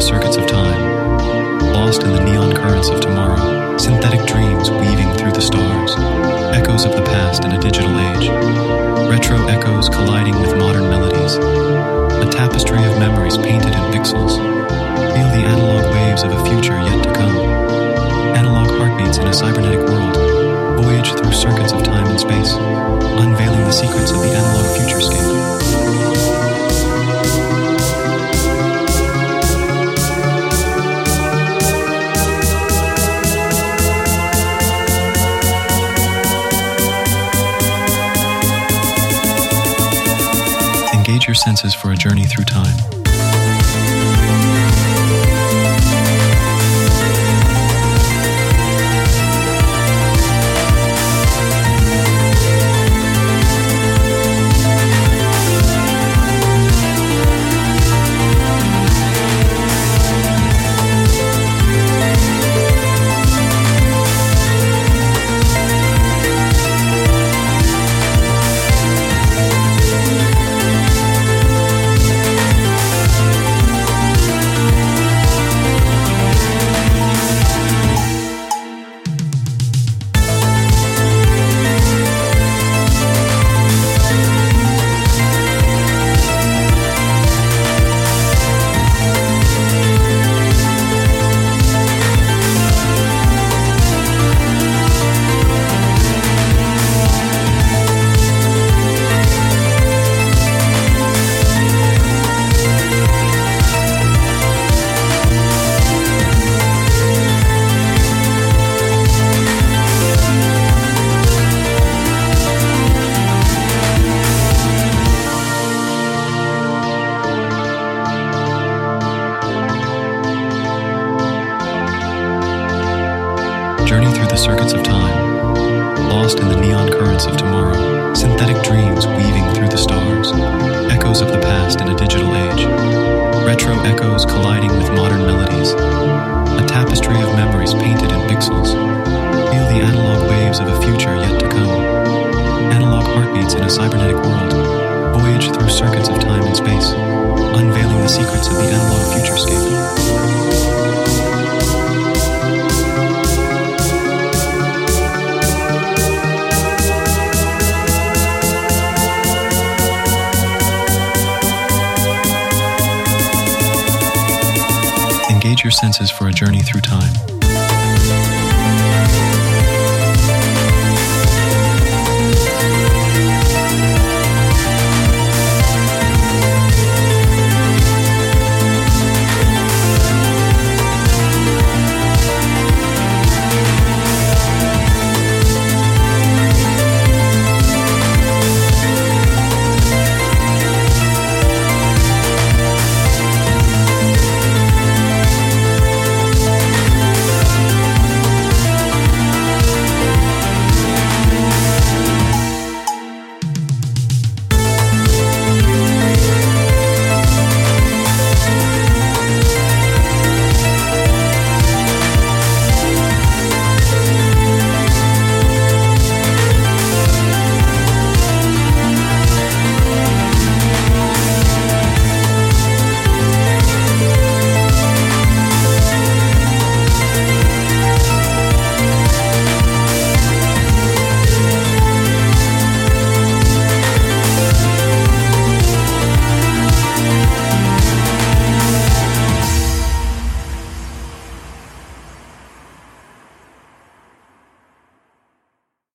the circuits of time, lost in the neon currents of tomorrow, synthetic dreams weaving through the stars, echoes of the past in a digital age, retro echoes colliding with modern melodies, a tapestry of memories painted in pixels. Feel the analog waves of a future yet to come, analog heartbeats in a cybernetic world, voyage through circuits of time and space, unveiling the secrets of the analog. Engage your senses for a journey through time. The circuits of time, lost in the neon currents of tomorrow, synthetic dreams weaving through the stars, echoes of the past in a digital age, retro echoes colliding with modern melodies, a tapestry of memories painted in pixels. Feel the analog waves of a future yet to come, analog heartbeats in a cybernetic world, voyage through circuits of time and space, unveiling the secrets of the analog futurescape. Your senses for a journey through time.